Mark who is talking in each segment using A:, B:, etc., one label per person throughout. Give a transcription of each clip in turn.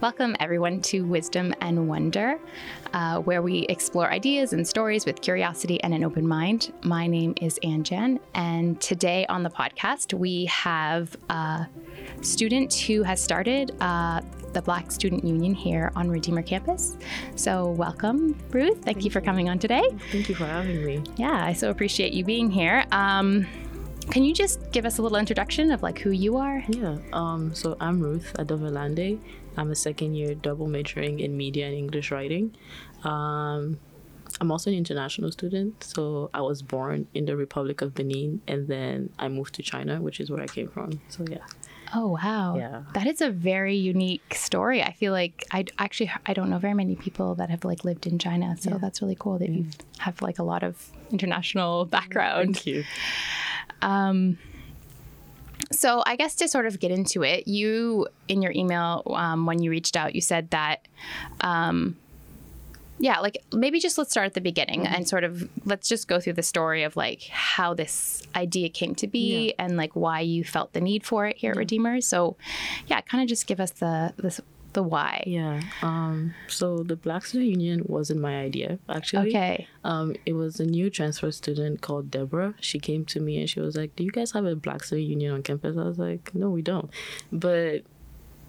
A: Welcome, everyone, to Wisdom and Wonder, uh, where we explore ideas and stories with curiosity and an open mind. My name is Ann Jan, and today on the podcast, we have a student who has started uh, the Black Student Union here on Redeemer campus. So, welcome, Ruth. Thank, Thank you for you. coming on today.
B: Thank you for having me.
A: Yeah, I so appreciate you being here. Um, can you just give us a little introduction of like who you are?
B: Yeah. Um, so I'm Ruth Adovalande. I'm a second year double majoring in media and English writing. Um, I'm also an international student. So I was born in the Republic of Benin and then I moved to China, which is where I came from. So yeah.
A: Oh wow.
B: Yeah.
A: That is a very unique story. I feel like I actually I don't know very many people that have like lived in China, so yeah. that's really cool that mm. you have like a lot of international background.
B: Thank you.
A: Um, so I guess to sort of get into it, you in your email um, when you reached out, you said that. Um, yeah, like maybe just let's start at the beginning mm-hmm. and sort of let's just go through the story of like how this idea came to be yeah. and like why you felt the need for it here at Redeemer. So, yeah, kind of just give us the this the why.
B: Yeah. Um, so the Black Student Union wasn't my idea, actually.
A: Okay.
B: Um, it was a new transfer student called Deborah. She came to me and she was like, Do you guys have a Black Student Union on campus? I was like, No, we don't. But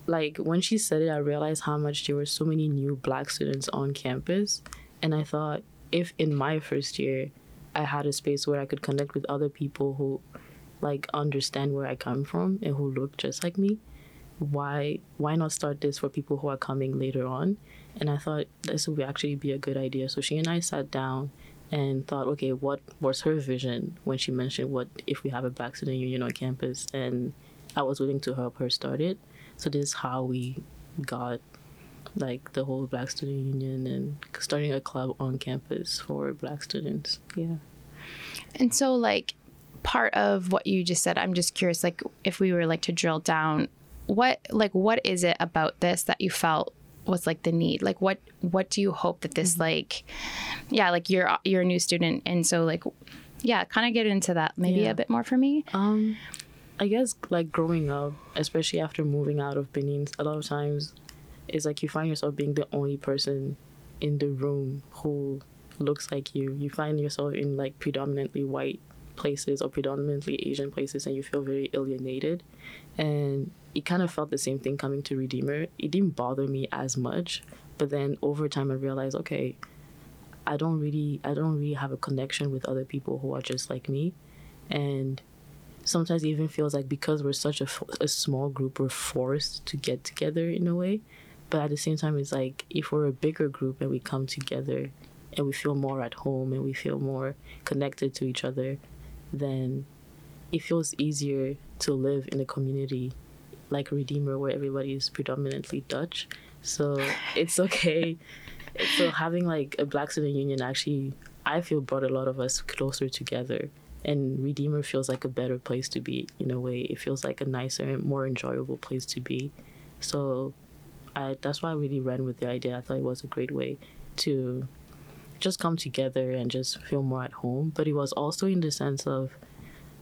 B: like when she said it, I realized how much there were so many new Black students on campus. And I thought, if in my first year I had a space where I could connect with other people who like understand where I come from and who look just like me, why why not start this for people who are coming later on? And I thought this would actually be a good idea. So she and I sat down and thought, okay, what was her vision when she mentioned what if we have a Black Student Union on campus? And I was willing to help her start it. So this is how we got like the whole Black Student Union and starting a club on campus for Black students. Yeah.
A: And so like part of what you just said, I'm just curious, like if we were like to drill down what like what is it about this that you felt was like the need like what what do you hope that this mm-hmm. like yeah like you're you're a new student and so like yeah kind of get into that maybe yeah. a bit more for me
B: um i guess like growing up especially after moving out of benin a lot of times it's like you find yourself being the only person in the room who looks like you you find yourself in like predominantly white places or predominantly asian places and you feel very alienated and it kind of felt the same thing coming to Redeemer. It didn't bother me as much, but then over time I realized, okay, I don't really, I don't really have a connection with other people who are just like me, and sometimes it even feels like because we're such a, a small group, we're forced to get together in a way. But at the same time, it's like if we're a bigger group and we come together and we feel more at home and we feel more connected to each other, then it feels easier to live in a community like Redeemer where everybody is predominantly Dutch. So it's okay. so having like a Black Student Union actually, I feel brought a lot of us closer together. And Redeemer feels like a better place to be in a way. It feels like a nicer and more enjoyable place to be. So I, that's why I really ran with the idea. I thought it was a great way to just come together and just feel more at home. But it was also in the sense of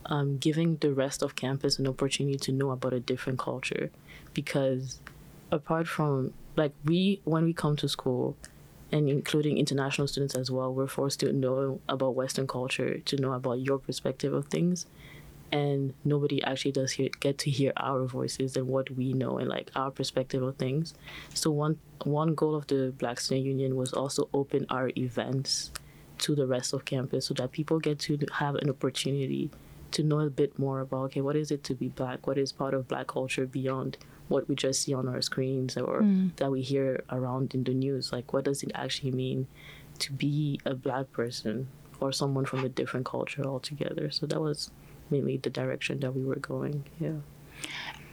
B: um, giving the rest of campus an opportunity to know about a different culture. Because apart from like we when we come to school and including international students as well we're forced to know about western culture to know about your perspective of things. And nobody actually does hear, get to hear our voices and what we know and like our perspective of things. So one one goal of the black student union was also open our events to the rest of campus so that people get to have an opportunity to know a bit more about okay, what is it to be black? What is part of black culture beyond what we just see on our screens or mm. that we hear around in the news? Like, what does it actually mean to be a black person or someone from a different culture altogether? So that was mainly the direction that we were going. Yeah.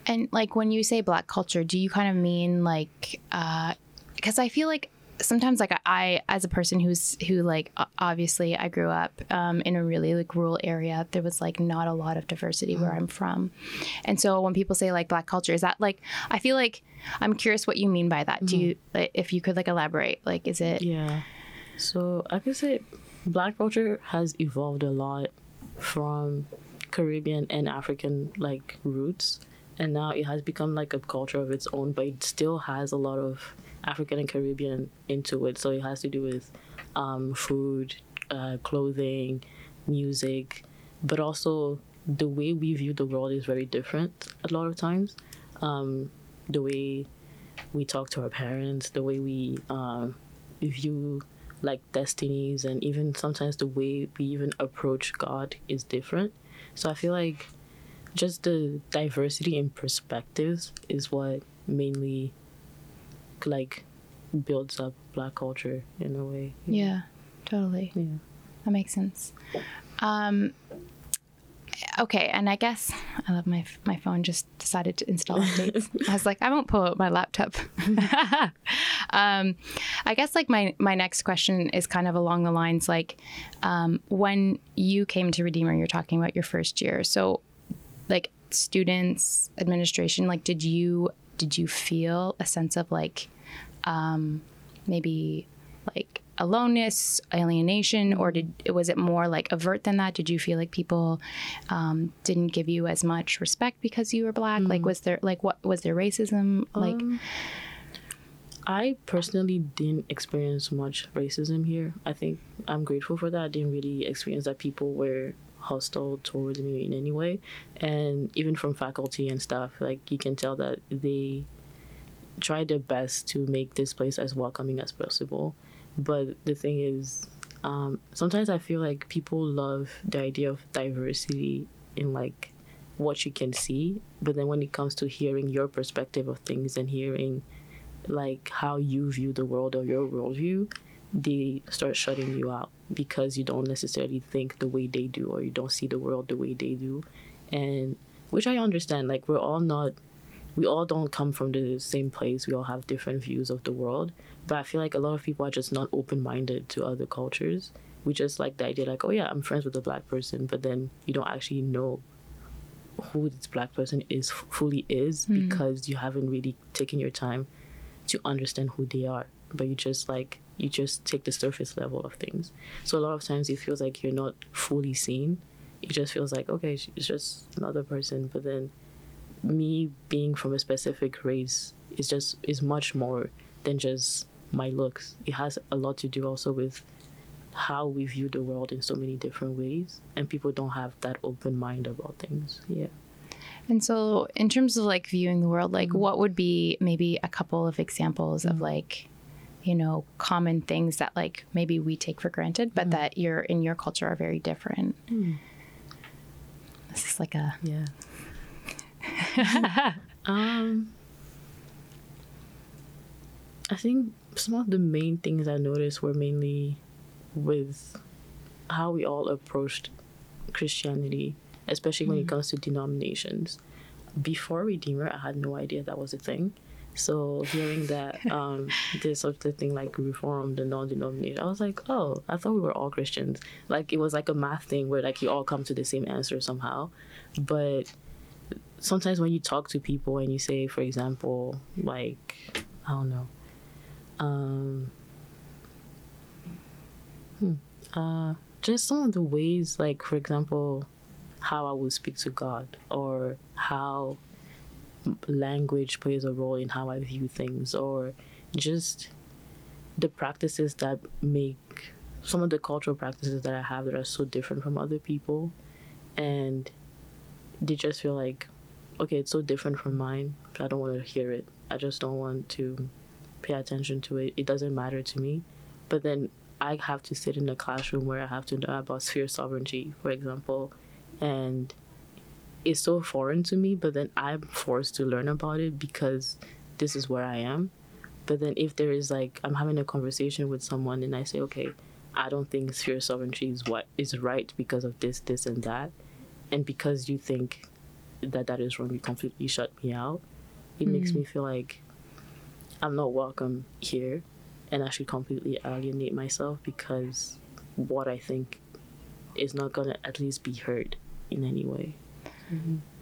A: And like when you say black culture, do you kind of mean like, because uh, I feel like sometimes like I, as a person who's who like obviously I grew up um, in a really like rural area. There was like not a lot of diversity where mm. I'm from, and so when people say like black culture, is that like I feel like I'm curious what you mean by that. Mm. Do you like, if you could like elaborate? Like, is it?
B: Yeah. So I could say black culture has evolved a lot from Caribbean and African like roots and now it has become like a culture of its own, but it still has a lot of African and Caribbean into it. So it has to do with um, food, uh, clothing, music, but also the way we view the world is very different a lot of times. Um, the way we talk to our parents, the way we uh, view like destinies, and even sometimes the way we even approach God is different. So I feel like just the diversity in perspectives is what mainly like builds up black culture in a way.
A: Yeah, totally.
B: Yeah.
A: That makes sense. Um, okay, and I guess I love my my phone. Just decided to install updates. I was like, I won't pull out my laptop. um, I guess like my my next question is kind of along the lines like, um, when you came to Redeemer, you're talking about your first year. So, like students, administration, like did you did you feel a sense of like, um, maybe like aloneness, alienation, or did was it more like avert than that? Did you feel like people um, didn't give you as much respect because you were black? Like, was there like what was there racism? Like,
B: Um, I personally didn't experience much racism here. I think I'm grateful for that. I didn't really experience that people were hostile towards me in any way. And even from faculty and staff, like you can tell that they try their best to make this place as welcoming as possible. But the thing is, um, sometimes I feel like people love the idea of diversity in like what you can see, but then when it comes to hearing your perspective of things and hearing like how you view the world or your worldview, they start shutting you out because you don't necessarily think the way they do or you don't see the world the way they do. And which I understand, like we're all not we all don't come from the same place. We all have different views of the world. But I feel like a lot of people are just not open minded to other cultures. We just like the idea like, oh yeah, I'm friends with a black person, but then you don't actually know who this black person is fully is hmm. because you haven't really taken your time to understand who they are. But you just like you just take the surface level of things. So a lot of times it feels like you're not fully seen. It just feels like okay, it's just another person. But then me being from a specific race is just is much more than just my looks. It has a lot to do also with how we view the world in so many different ways, and people don't have that open mind about things. Yeah.
A: and so in terms of like viewing the world, like mm-hmm. what would be maybe a couple of examples of mm-hmm. like, you know, common things that like maybe we take for granted, but mm. that you're in your culture are very different. Hmm. This is like a
B: Yeah. um, I think some of the main things I noticed were mainly with how we all approached Christianity, especially when it mm. comes to denominations. Before Redeemer, I had no idea that was a thing. So hearing that um, there's such a thing like Reformed and non-denominational, I was like, oh, I thought we were all Christians. Like it was like a math thing where like you all come to the same answer somehow. But sometimes when you talk to people and you say, for example, like I don't know, um, hmm, uh, just some of the ways, like for example, how I would speak to God or how language plays a role in how I view things, or just the practices that make some of the cultural practices that I have that are so different from other people, and they just feel like, okay, it's so different from mine, I don't want to hear it. I just don't want to pay attention to it. It doesn't matter to me. But then I have to sit in a classroom where I have to know about sphere sovereignty, for example, and it's so foreign to me, but then I'm forced to learn about it because this is where I am. But then if there is like I'm having a conversation with someone and I say, okay, I don't think sphere sovereignty is what is right because of this, this, and that, and because you think that that is wrong, you completely shut me out. It makes hmm. me feel like I'm not welcome here, and I should completely alienate myself because what I think is not gonna at least be heard in any way.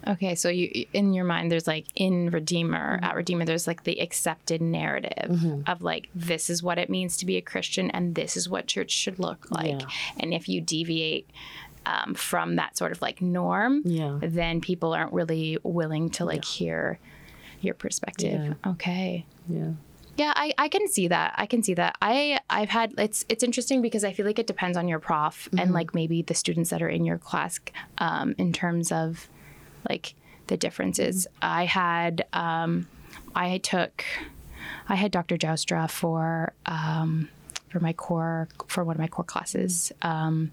A: Okay, so you in your mind there's like in Redeemer at Redeemer there's like the accepted narrative of like this is what it means to be a Christian and this is what church should look like.
B: Yeah.
A: And if you deviate um, from that sort of like norm,
B: Yeah.
A: then people aren't really willing to like hear your perspective. Okay.
B: Yeah.
A: Yeah, I, I can see that. I can see that. I I've had it's it's interesting because I feel like it depends on your prof and like maybe the students that are in your class um, in terms of like the differences. I had um, I took I had Dr. Joustra for um, for my core for one of my core classes. Um,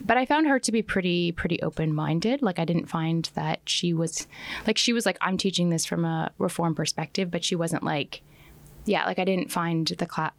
A: but I found her to be pretty pretty open minded. Like I didn't find that she was like she was like I'm teaching this from a reform perspective, but she wasn't like yeah, like I didn't find the class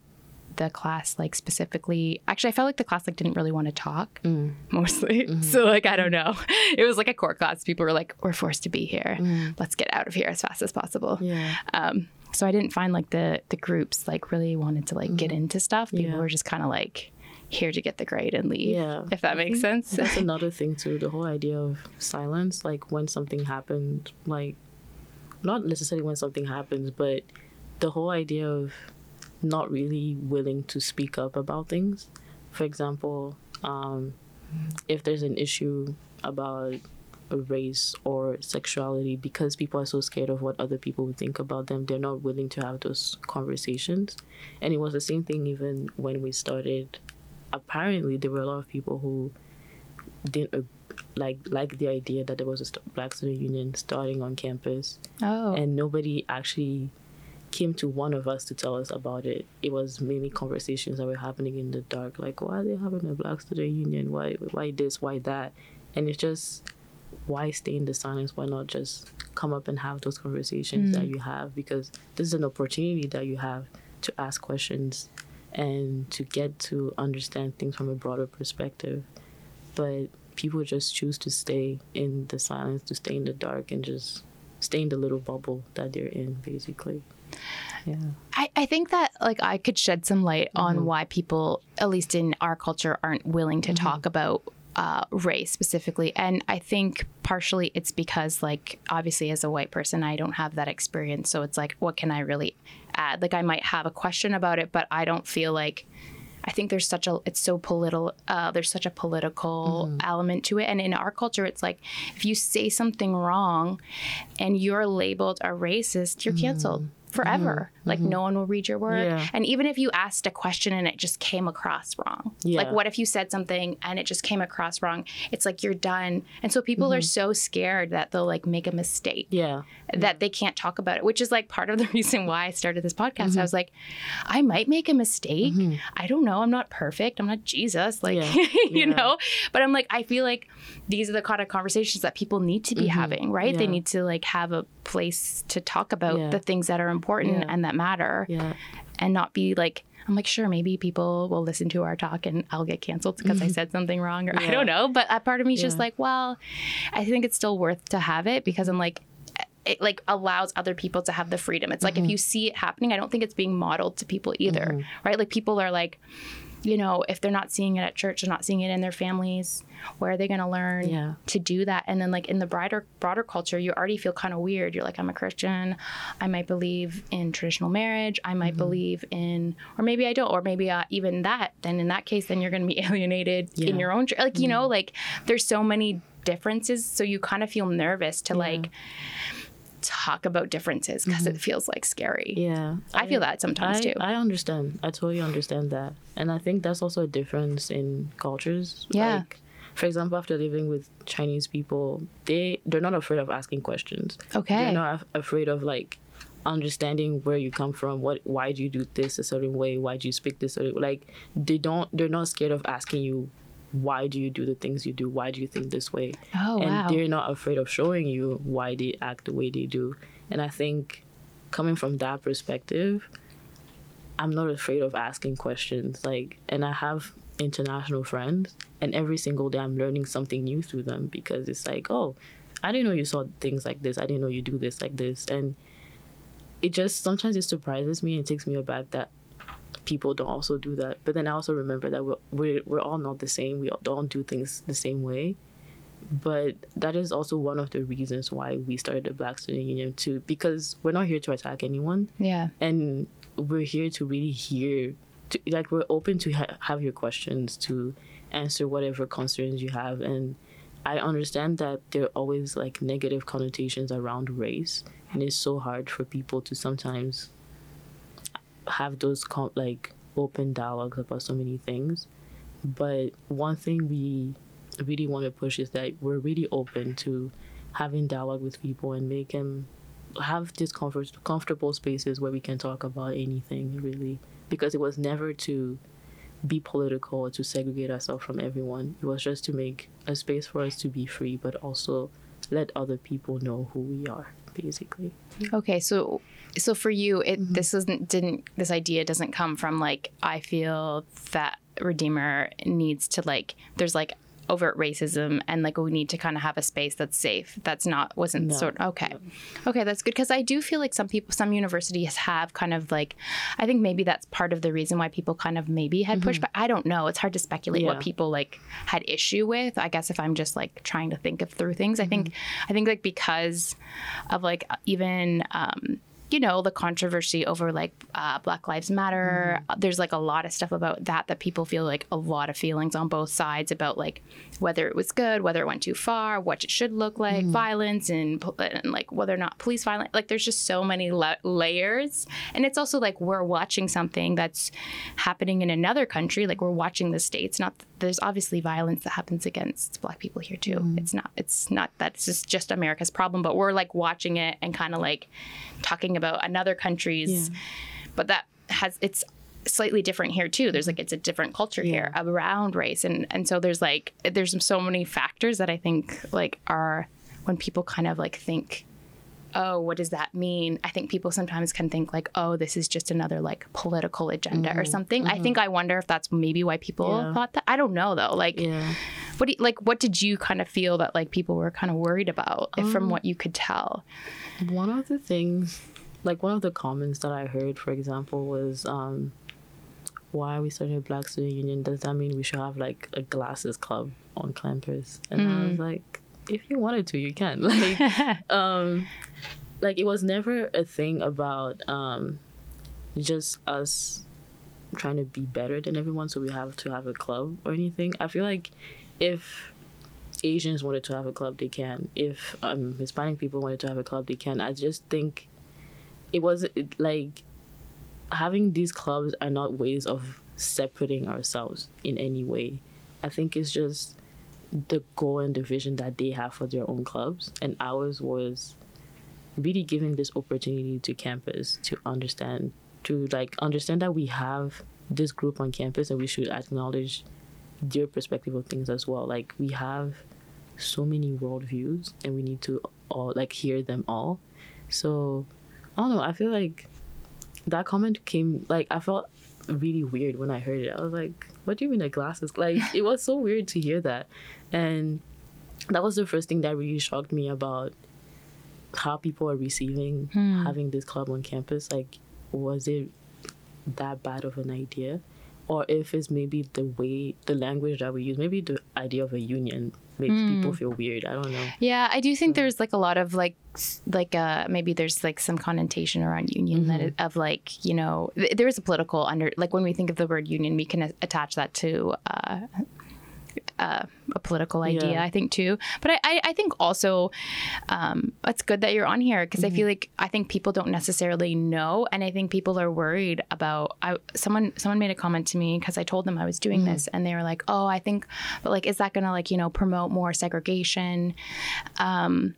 A: the class like specifically actually I felt like the class like didn't really want to talk mm. mostly. Mm-hmm. So like I don't know. It was like a core class. People were like, We're forced to be here. Mm. Let's get out of here as fast as possible.
B: Yeah.
A: Um so I didn't find like the the groups like really wanted to like get mm-hmm. into stuff. People
B: Yeah.
A: were just kinda like here to get the grade and leave.
B: Yeah.
A: If that makes sense.
B: That's another thing too. The whole idea of silence, like when something happened, like not necessarily when something happens, but the whole idea of not really willing to speak up about things. For example, um, if there's an issue about a race or sexuality, because people are so scared of what other people would think about them, they're not willing to have those conversations. And it was the same thing even when we started. Apparently, there were a lot of people who didn't like like the idea that there was a st- Black Student Union starting on campus,
A: oh.
B: and nobody actually came to one of us to tell us about it. It was mainly conversations that were happening in the dark, like why are they having a Black Student Union? Why why this? Why that? And it's just why stay in the silence? Why not just come up and have those conversations that mm. you have? Because this is an opportunity that you have to ask questions and to get to understand things from a broader perspective. But people just choose to stay in the silence, to stay in the dark, and just stay in the little bubble that they're in, basically. Yeah.
A: I, I think that like I could shed some light on why people, at least in our culture, aren't willing to talk about uh, race specifically. And I think partially it's because like obviously as a white person I don't have that experience. So it's like what can I really add? Like I might have a question about it, but I don't feel like I think there's such a it's so political uh, there's such a political element to it and in our culture it's like if you say something wrong and you're labeled a racist you're canceled forever mm-hmm. like no one will read your work
B: Yeah.
A: and even if you asked a question and it just came across wrong like what if you said something and it just came across wrong it's like you're done and so people are mm-hmm. so scared that they'll like make a mistake
B: Yeah.
A: that they can't talk about it, which is like part of the reason why I started this podcast. I mm-hmm. was like, I might make a mistake. I don't know. I'm not perfect. I'm not Jesus. Like,
B: Yeah.
A: you
B: Yeah.
A: know, but I'm like, I feel like these are the kind of conversations that people need to be having, right? They need to like have a place to talk about
B: Yeah.
A: the things that are important
B: Yeah.
A: and that matter
B: Yeah.
A: and not be like, I'm like, sure, maybe people will listen to our talk and I'll get canceled because I said something wrong or I don't know. But a part of me is just like, well, I think it's still worth to have it because I'm like, it like allows other people to have the freedom. It's like
B: Mm-hmm.
A: if you see it happening, I don't think it's being modeled to people either, right? Like people are like, you know, if they're not seeing it at church, they're not seeing it in their families. Where are they going to learn
B: Yeah.
A: to do that? And then like in the broader broader culture, you already feel kind of weird. You're like, I'm a Christian. I might believe in traditional marriage. I
B: Mm-hmm.
A: might believe in, or maybe I don't, or maybe uh, even that. Then in that case, then you're going to be alienated in
B: Yeah. Mm-hmm.
A: your own. Like you know, like there's so many differences, so you kind of feel nervous to like talk about differences because it feels like scary.
B: Mm-hmm. Yeah.
A: I feel that sometimes
B: I,
A: too.
B: I understand. I totally understand that. And I think that's also a difference in cultures.
A: Yeah.
B: Like, for example, after living with Chinese people, they they're not afraid of asking questions.
A: Okay.
B: They're not af- afraid of like understanding where you come from. What why do you do this a certain way? Why do you speak this certain like they don't they're not scared of asking you why do you do the things you do? Why do you think this way?
A: Oh,
B: and
A: wow.
B: they're not afraid of showing you why they act the way they do. And I think coming from that perspective, I'm not afraid of asking questions. Like, and I have international friends, and every single day I'm learning something new through them because it's like, oh, I didn't know you saw things like this. I didn't know you do this like this. And it just sometimes it surprises me and takes me aback that people don't also do that. But then I also remember that we're, we're, we're all not the same. We all don't do things the same way. But that is also one of the reasons why we started the Black Student Union too, because we're not here to attack anyone
A: yeah.
B: and we're here to really hear to, like we're open to ha- have your questions to answer whatever concerns you have and i understand that there are always like negative connotations around race and it's so hard for people to sometimes have those com- like open dialogues about so many things. But one thing we really want to push is that we're really open to having dialogue with people and make them have these comfort, comfortable spaces where we can talk about anything really. Because it was never to be political or to segregate ourselves from everyone. It was just to make a space for us to be free but also let other people know who we are basically.
A: Okay, so so for you, it
B: Mm-hmm.
A: this isn't didn't this idea doesn't come from like I feel that Redeemer needs to like there's like overt racism and like we need to kind of have a space that's safe. That's not wasn't
B: No.
A: sort okay. Okay, that's good because I do feel like some people some universities have kind of like I think maybe that's part of the reason why people kind of maybe had pushed back. I don't know. It's hard to speculate what
B: Mm-hmm.
A: People like had issue with. I guess if I'm just like trying to think of through things, I think
B: Mm-hmm.
A: I think like because of like even um you know the controversy over like uh, black lives matter
B: Mm-hmm.
A: there's like a lot of stuff about that that people feel like a lot of feelings on both sides about like whether it was good whether it went too far what it should look like
B: Mm-hmm.
A: violence and, and like whether or not police violence like there's just so many la- layers and it's also like we're watching something that's happening in another country like we're watching the states not there's obviously violence that happens against black people here too.
B: Mm-hmm.
A: it's not it's not that it's just, just america's problem but we're like watching it and kind of like talking about another country's but that has it's slightly different here too. There's like it's a different culture here around race. And and so there's like there's so many factors that i think like are when people kind of like think oh what does that mean i think people sometimes can think like oh this is just another like political agenda or something i think i wonder if that's maybe why people
B: Mm-hmm. Yeah.
A: thought that i don't know though like
B: yeah
A: what do you, like what did you kind of feel that like people were kind of worried about if
B: Um,
A: from what you could tell
B: One of the things, like one of the comments that I heard, for example, was, um, "Why are we starting a Black Student Union? Does that mean we should have like a glasses club on campus?" And I was like, "If you wanted to, you can." Like, um, like it was never a thing about um, just us trying to be better than everyone, so we have to have a club or anything. I feel like if Asians wanted to have a club, they can. If um, Hispanic people wanted to have a club, they can. I just think it was it, like having these clubs are not ways of separating ourselves in any way. I think it's just the goal and the vision that they have for their own clubs, and ours was really giving this opportunity to campus to understand, to like understand that we have this group on campus and we should acknowledge their perspective of things as well. Like we have so many worldviews and we need to all like hear them all. So I don't know, I feel like that comment came like I felt really weird when I heard it. I was like, what do you mean the glasses? Like it was so weird to hear that. And that was the first thing that really shocked me about how people are receiving having this club on campus. Like, was it that bad of an idea? Or if it's maybe the way, the language that we use, maybe the idea of a union makes people feel weird. I don't know.
A: Yeah, I do think there's like a lot of like like uh maybe there's like some connotation around union that it, of like you know th- there is a political under like when we think of the word union we can a- attach that to uh, uh, a political idea
B: Yeah.
A: I think too. But I I, I think also um, it's good that you're on here because I feel like I think people don't necessarily know, and I think people are worried about. I someone someone made a comment to me because I told them I was doing this, and they were like, "Oh, I think, but like, is that gonna like you know promote more segregation?" Um,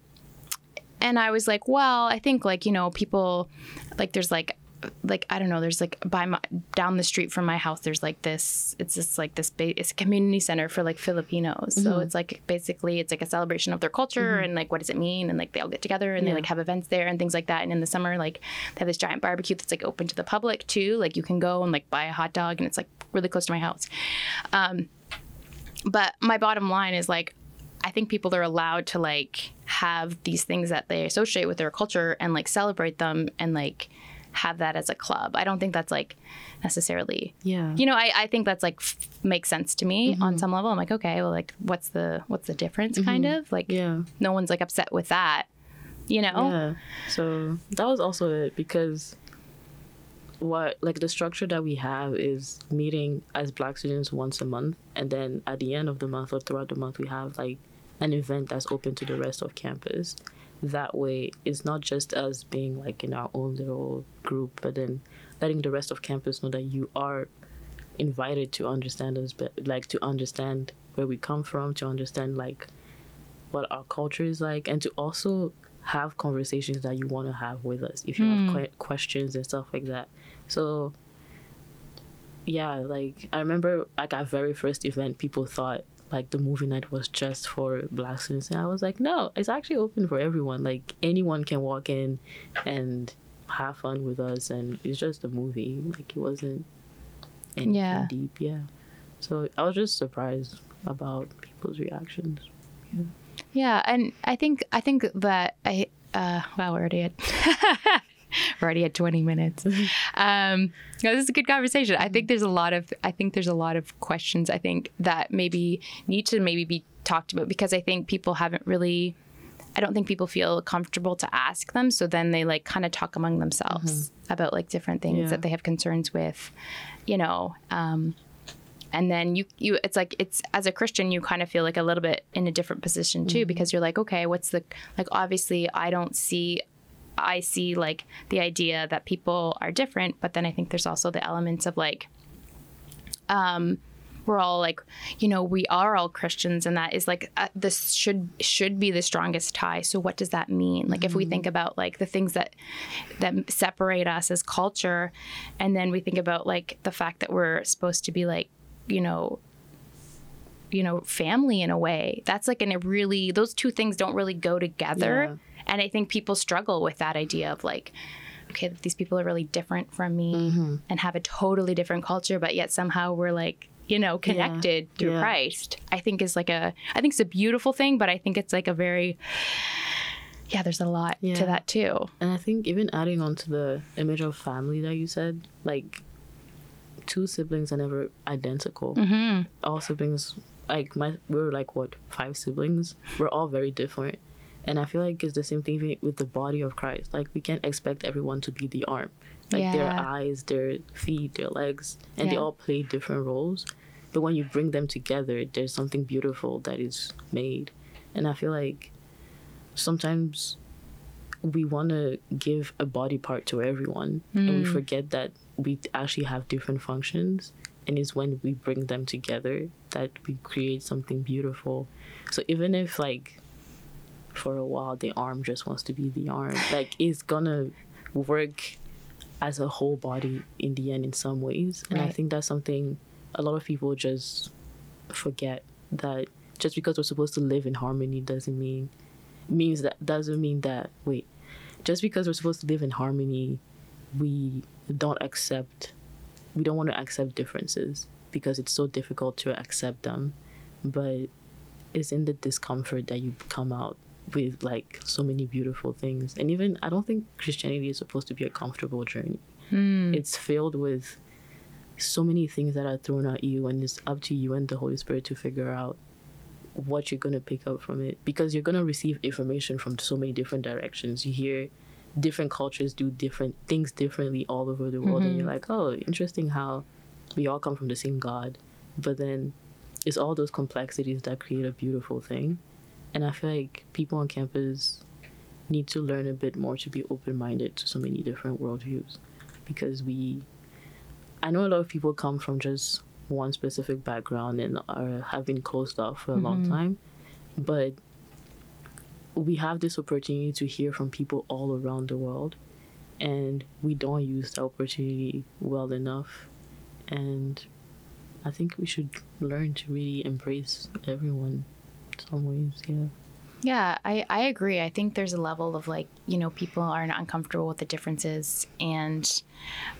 A: and I was like, well, I think like you know people like there's like like I don't know there's like by my down the street from my house there's like this it's just like this ba- it's a community center for like Filipinos. So it's like basically it's like a celebration of their culture and like what does it mean? And like they all get together and they like have events there and things like that. And in the summer like they have this giant barbecue that's like open to the public too. Like you can go and like buy a hot dog and it's like really close to my house. Um but my bottom line is like I think people are allowed to like have these things that they associate with their culture and like celebrate them and like have that as a club. I don't think that's like necessarily
B: Yeah.
A: you know, I, I think that's like f- makes sense to me mm-hmm. on some level. I'm like, okay, well like what's the what's the difference mm-hmm. kind of? Like
B: Yeah.
A: no one's like upset with that. You know?
B: Yeah. So that was also it because what like the structure that we have is meeting as black students once a month and then at the end of the month or throughout the month we have like an event that's open to the rest of campus that way. It's not just us being like in our own little group but then letting the rest of campus know that you are invited to understand us but like to understand where we come from to understand like what our culture is like and to also have conversations that you want to have with us if you have hmm. que- questions and stuff like that. So yeah like i remember like our very first event people thought like the movie night was just for black students. And i was like no it's actually open for everyone. Like anyone can walk in and have fun with us. And it's just a movie. Like it wasn't anything
A: Yeah.
B: deep yeah. So i was just surprised about people's reactions.
A: Yeah, and I think I think that I uh wow, we're already at we're already at 20 minutes. Um no, this is a good conversation. I think there's a lot of I think there's a lot of questions I think that maybe need to maybe be talked about because I think people haven't really I don't think people feel comfortable to ask them, so then they like kind of talk among themselves about like different things
B: Yeah.
A: that they have concerns with, you know. Um and then you you it's like it's as a christian you kind of feel like a little bit in a different position too because you're like okay what's the like obviously i don't see i see like the idea that people are different but then i think there's also the elements of like um we're all like you know we are all christians and that is like uh, this should should be the strongest tie. So what does that mean? Like if we think about like the things that that separate us as culture and then we think about like the fact that we're supposed to be like you know you know family in a way that's like in a really those two things don't really go together and i think people struggle with that idea of like okay these people are really different from me and have a totally different culture but yet somehow we're like you know connected through
B: Yeah.
A: christ i think is like a i think it's a beautiful thing but i think it's like a very yeah there's a lot
B: Yeah.
A: to that too
B: And I think even adding on to the image of family that you said, like two siblings are never identical.
A: mm-hmm.
B: All siblings, like my, we were like what five siblings. We're all very different, and I feel like it's the same thing with the body of Christ. Like we can't expect everyone to be the arm, like their eyes, their feet, their legs, and they all play different roles. But when you bring them together, there's something beautiful that is made, and I feel like sometimes we want to give a body part to everyone and we hmm. forget that we actually have different functions and it's when we bring them together that we create something beautiful. So even if like for a while the arm just wants to be the arm. Like it's gonna work as a whole body in the end in some ways. And i think that's something a lot of people just forget that just because we're supposed to live in harmony doesn't mean means that doesn't mean that wait just because we're supposed to live in harmony we don't accept we don't want to accept differences because it's so difficult to accept them. But it's in the discomfort that you come out with like so many beautiful things. And even i don't think christianity is supposed to be a comfortable journey. Hmm. It's filled with so many things that are thrown at you and it's up to you and the holy spirit to figure out what you're going to pick up from it. Because you're going to receive information from so many different directions. You hear different cultures do different things differently all over the world and mm-hmm. you're like oh interesting how we all come from the same god. But then it's all those complexities that create a beautiful thing and i feel like people on campus need to learn a bit more to be open-minded to so many different worldviews. Because we i know a lot of people come from just one specific background and are have been closed off for a long mm-hmm. time. But we have this opportunity to hear from people all around the world. And we don't use the opportunity well enough. And i think we should learn to really embrace everyone some ways yeah
A: Yeah, I, I agree. I think there's a level of like, you know, people are not uncomfortable with the differences. And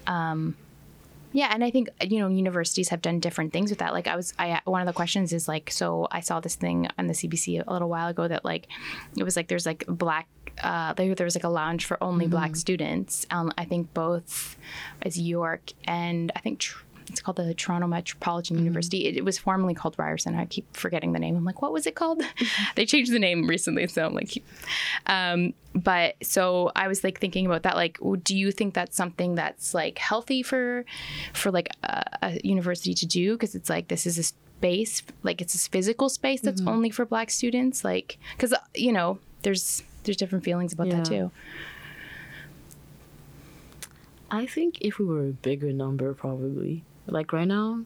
A: um, yeah, and I think, you know, universities have done different things with that. Like, I was, I, one of the questions is like, so I saw this thing on the CBC a little while ago that like, it was like there's like black, uh, there, there was like a lounge for only black students. Um, I think both as York and I think, tr- it's called the Toronto Metropolitan mm-hmm. University. It, it was formerly called Ryerson. I keep forgetting the name. I'm like, what was it called? they changed the name recently, so I'm like, um, but so I was like thinking about that. Like, do you think that's something that's like healthy for, for like a, a university to do? Because it's like this is a space, like it's a physical space that's mm-hmm. only for Black students. Like, because uh, you know, there's there's different feelings about that too.
B: I think if we were a bigger number, probably. Like right now,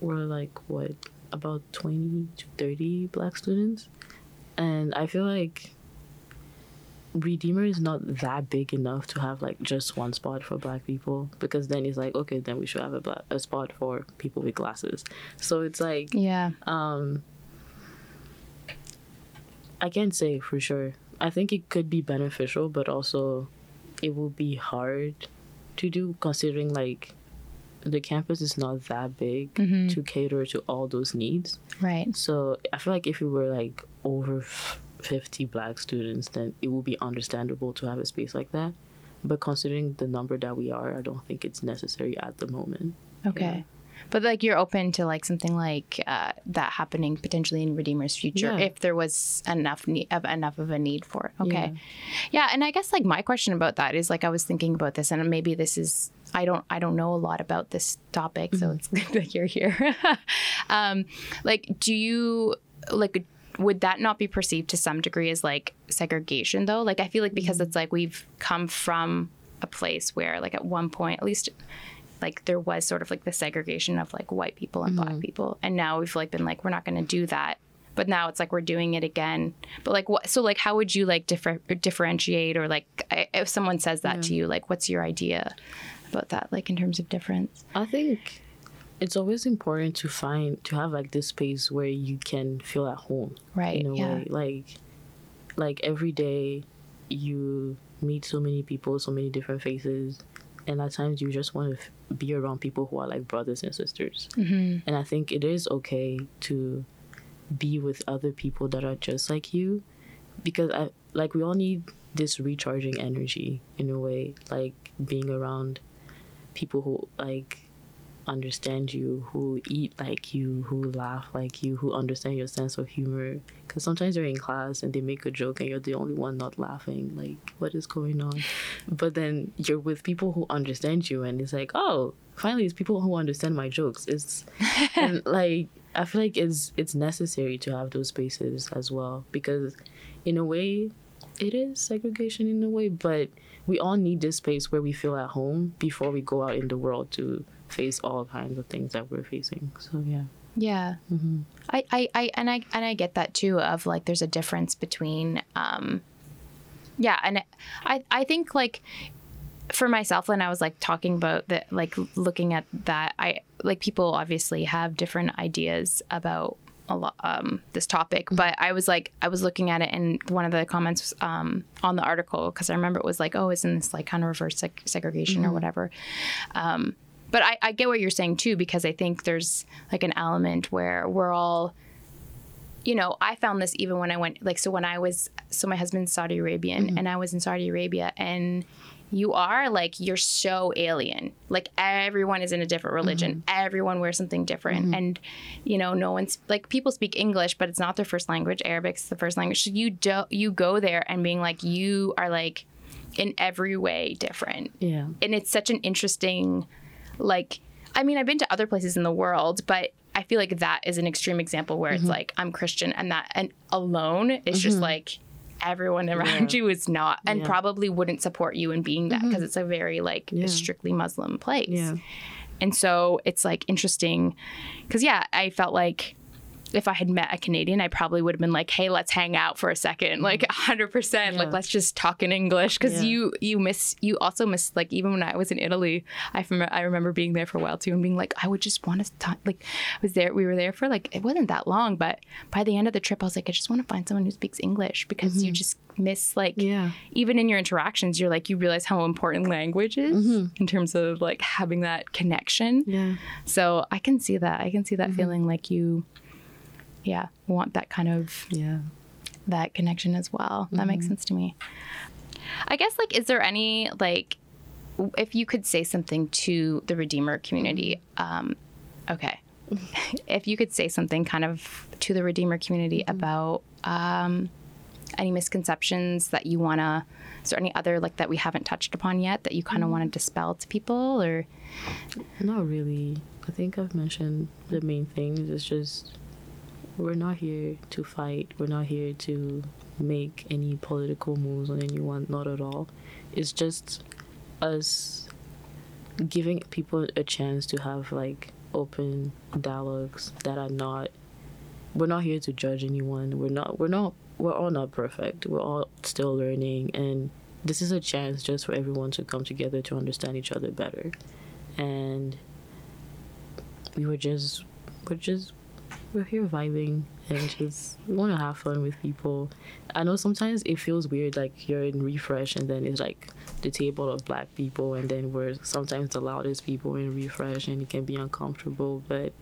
B: we're like, what, about 20 to 30 black students? And I feel like Redeemer is not that big enough to have like just one spot for black people because then it's like, okay, then we should have a, black, a spot for people with glasses. So it's like,
A: Yeah.
B: um, I can't say for sure. I think it could be beneficial, but also it will be hard to do considering like the campus is not that big mm-hmm. to cater to all those needs.
A: Right.
B: So I feel like if we were like over f- 50 black students, then it would be understandable to have a space like that. But considering the number that we are, I don't think it's necessary at the moment.
A: Okay. But like you're open to like something like uh, that happening potentially in Redeemer's future
B: Yeah.
A: if there was enough need, of enough of a need for it. Okay. Yeah. and I guess like my question about that is like I was thinking about this and maybe this is I don't I don't know a lot about this topic, so it's good that you're here. um, like, do you like? Would that not be perceived to some degree as like segregation though? Like I feel like because it's like we've come from a place where like at one point at least like there was sort of like the segregation of like white people and black mm-hmm. people. And now we've like been like we're not going to do that. But now it's like we're doing it again. But like what so like how would you like differ, differentiate or like I- if someone says that to you like what's your idea about that like in terms of difference?
B: I think it's always important to find to have like this space where you can feel at home
A: right
B: in a
A: yeah.
B: way. Like like every day you meet so many people, so many different faces, and at times you just want to be around people who are like brothers and sisters.
A: mm-hmm.
B: And I think it is okay to be with other people that are just like you because I like we all need this recharging energy in a way, like being around people who like understand you, who eat like you, who laugh like you, who understand your sense of humor. Because sometimes you're in class and they make a joke and you're the only one not laughing. Like, what is going on? But then you're with people who understand you, and it's like, oh, finally, it's people who understand my jokes. It's and like I feel like it's it's necessary to have those spaces as well because, in a way, it is segregation in a way, but we all need this space where we feel at home before we go out in the world to face all kinds of things that we're facing. So yeah.
A: Yeah. I, I, I, and I, and I get that too of like, there's a difference between, um, yeah. And I, I think like for myself, when I was like talking about that, like looking at that, I like people obviously have different ideas about a lot, um, this topic, but I was like, I was looking at it and one of the comments, um, on the article, cause I remember it was like, oh, isn't this like kind of reverse seg- segregation or whatever? Um, but I, I get what you're saying too because I think there's like an element where we're all you know I found this even when I went like so when I was so my husband's Saudi Arabian mm-hmm. and I was in Saudi Arabia and you are like you're so alien. Like everyone is in a different religion. Mm-hmm. Everyone wears something different. Mm-hmm. And you know no one's like people speak english but it's not their first language. Arabic's the first language. So you do you go there and being like you are like in every way different.
B: Yeah.
A: and it's such an interesting like i mean i've been to other places in the world but i feel like that is an extreme example where it's mm-hmm. like i'm christian and that and alone is just mm-hmm. like everyone around you is not and
B: Yeah.
A: probably wouldn't support you in being that mm-hmm. because it's a very like
B: Yeah.
A: strictly muslim place
B: Yeah.
A: and so it's like interesting because, yeah, I felt like if I had met a Canadian, I probably would have been like, hey, let's hang out for a second. Mm. Like 100%.
B: Yeah.
A: Like, let's just talk in English. Because
B: Yeah.
A: you, you miss, you also miss, like, even when I was in Italy, I, from, I remember being there for a while too and being like, I would just want to talk. Like, I was there, we were there for like, it wasn't that long, but by the end of the trip, I was like, I just want to find someone who speaks English because you mm-hmm. just miss, like,
B: Yeah.
A: even in your interactions, you're like, you realize how important language is mm-hmm. in terms of like having that connection.
B: Yeah.
A: So I can see that. I can see that mm-hmm. feeling like you, yeah, want that kind of
B: Yeah.
A: that connection as well. That makes sense to me. I guess like, is there any like, if you could say something to the Redeemer community, um, okay. if you could say something kind of to the Redeemer community about um, any misconceptions that you want to, is there any other like that we haven't touched upon yet that you kind of want to dispel to people or?
B: Not really. I think I've mentioned the main things. It's just we're not here to fight. We're not here to make any political moves on anyone. Not at all. It's just us giving people a chance to have like open dialogues that are not. We're not here to judge anyone. We're not. We're not. We're all not perfect. We're all still learning, and this is a chance just for everyone to come together to understand each other better. And we were just we're just we're here vibing and just want to have fun with people. I know sometimes it feels weird, like you're in refresh and then it's like the table of black people, and then we're sometimes the loudest people in refresh, and it can be uncomfortable. But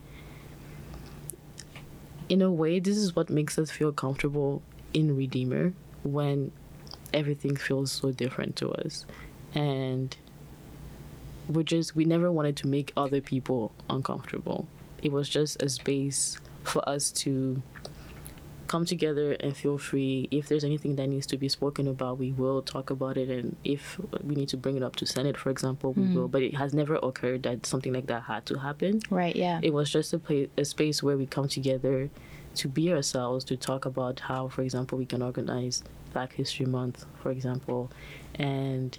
B: in a way, this is what makes us feel comfortable in Redeemer when everything feels so different to us, and we're just we never wanted to make other people uncomfortable. It was just a space for us to come together and feel free. If there's anything that needs to be spoken about, we will talk about it. And if we need to bring it up to Senate, for example, we hmm. will. But it has never occurred that something like that had to happen.
A: Right. Yeah.
B: It was just a, place, a space where we come together to be ourselves, to talk about how, for example, we can organize Black History Month, for example, and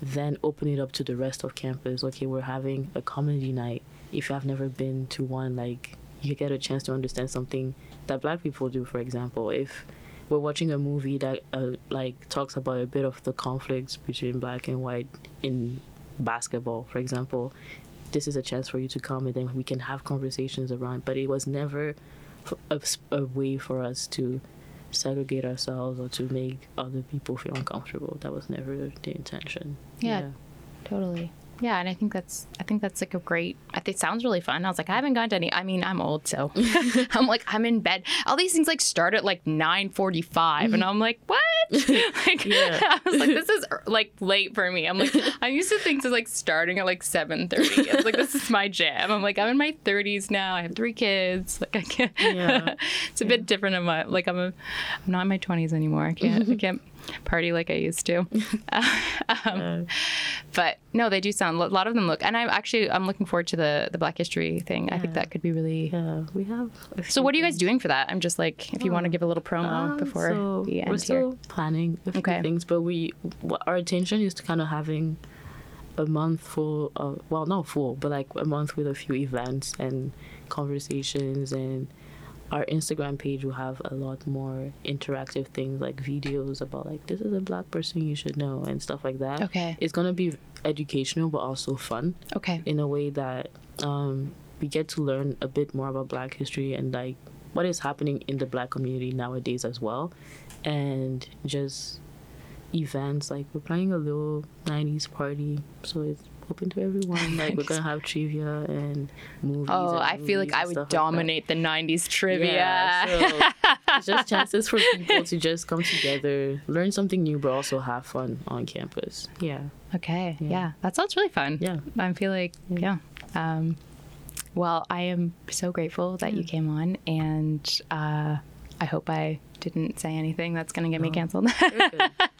B: then open it up to the rest of campus. Okay, we're having a comedy night. If you have never been to one, like you get a chance to understand something that black people do for example if we're watching a movie that uh, like talks about a bit of the conflicts between black and white in basketball for example this is a chance for you to come and then we can have conversations around but it was never a, a way for us to segregate ourselves or to make other people feel uncomfortable that was never the intention
A: yeah. yeah. totally yeah, and I think that's I think that's like a great. I think it sounds really fun. I was like, I haven't gone to any. I mean, I'm old, so I'm like, I'm in bed. All these things like start at like 9:45, and I'm like, what? like, yeah. I was like, this is er, like late for me. I'm like, I'm used to think things like starting at like 7:30. I was like, this is my jam. I'm like, I'm in my 30s now. I have three kids. Like, I can't. Yeah. it's a yeah. bit different. In my like, I'm a, I'm not in my 20s anymore. I can't. I can't party like I used to. um, but no, they do sound. A lot of them look, and I'm actually I'm looking forward to the the Black History thing. Yeah. I think that could be really.
B: Yeah, we have.
A: So what are you guys doing for that? I'm just like, if you oh. want to give a little promo um, before
B: so
A: we end
B: We're still here. planning a few okay. things, but we our intention is to kind of having a month full of well not full but like a month with a few events and conversations and our Instagram page will have a lot more interactive things like videos about like this is a black person you should know and stuff like that.
A: Okay.
B: It's gonna be educational but also fun.
A: Okay.
B: In a way that um, we get to learn a bit more about black history and like what is happening in the black community nowadays as well. And just events like we're planning a little 90s party so it's open to everyone. Like we're gonna have trivia and movies.
A: Oh,
B: and
A: I feel like I would dominate
B: like
A: the '90s trivia.
B: Yeah, so it's just chances for people to just come together, learn something new, but also have fun on campus. Yeah.
A: Okay. Yeah, yeah. that sounds really fun.
B: Yeah,
A: I feel like yeah. Um, well, I am so grateful that yeah. you came on, and uh, I hope I didn't say anything that's going to get no, me canceled.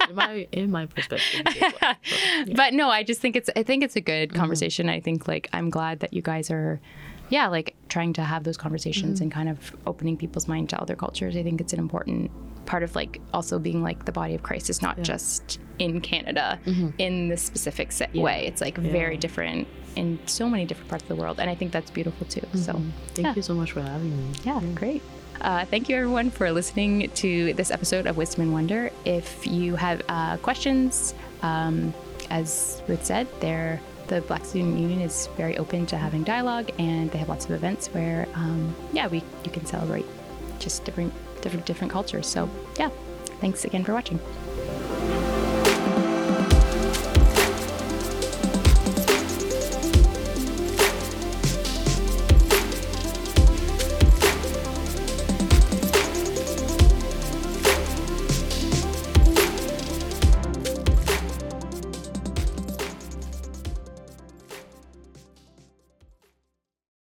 B: in my in my perspective.
A: But, yeah. but, no, I just think it's I think it's a good mm-hmm. conversation. Mm-hmm. I think like I'm glad that you guys are yeah, like trying to have those conversations mm-hmm. and kind of opening people's mind to other cultures. I think it's an important part of like also being like the body of Christ is not yeah. just in Canada mm-hmm. in this specific yeah. way. It's like very different in so many different parts of the world, and I think that's beautiful too. So
B: mm-hmm. thank you so much for having me.
A: Yeah, great. Uh, thank you, everyone, for listening to this episode of Wisdom and Wonder. If you have uh, questions, um, as Ruth said, they're, the Black Student Union is very open to having dialogue, and they have lots of events where, um, yeah, we you can celebrate just different different different cultures. So, yeah, thanks again for watching.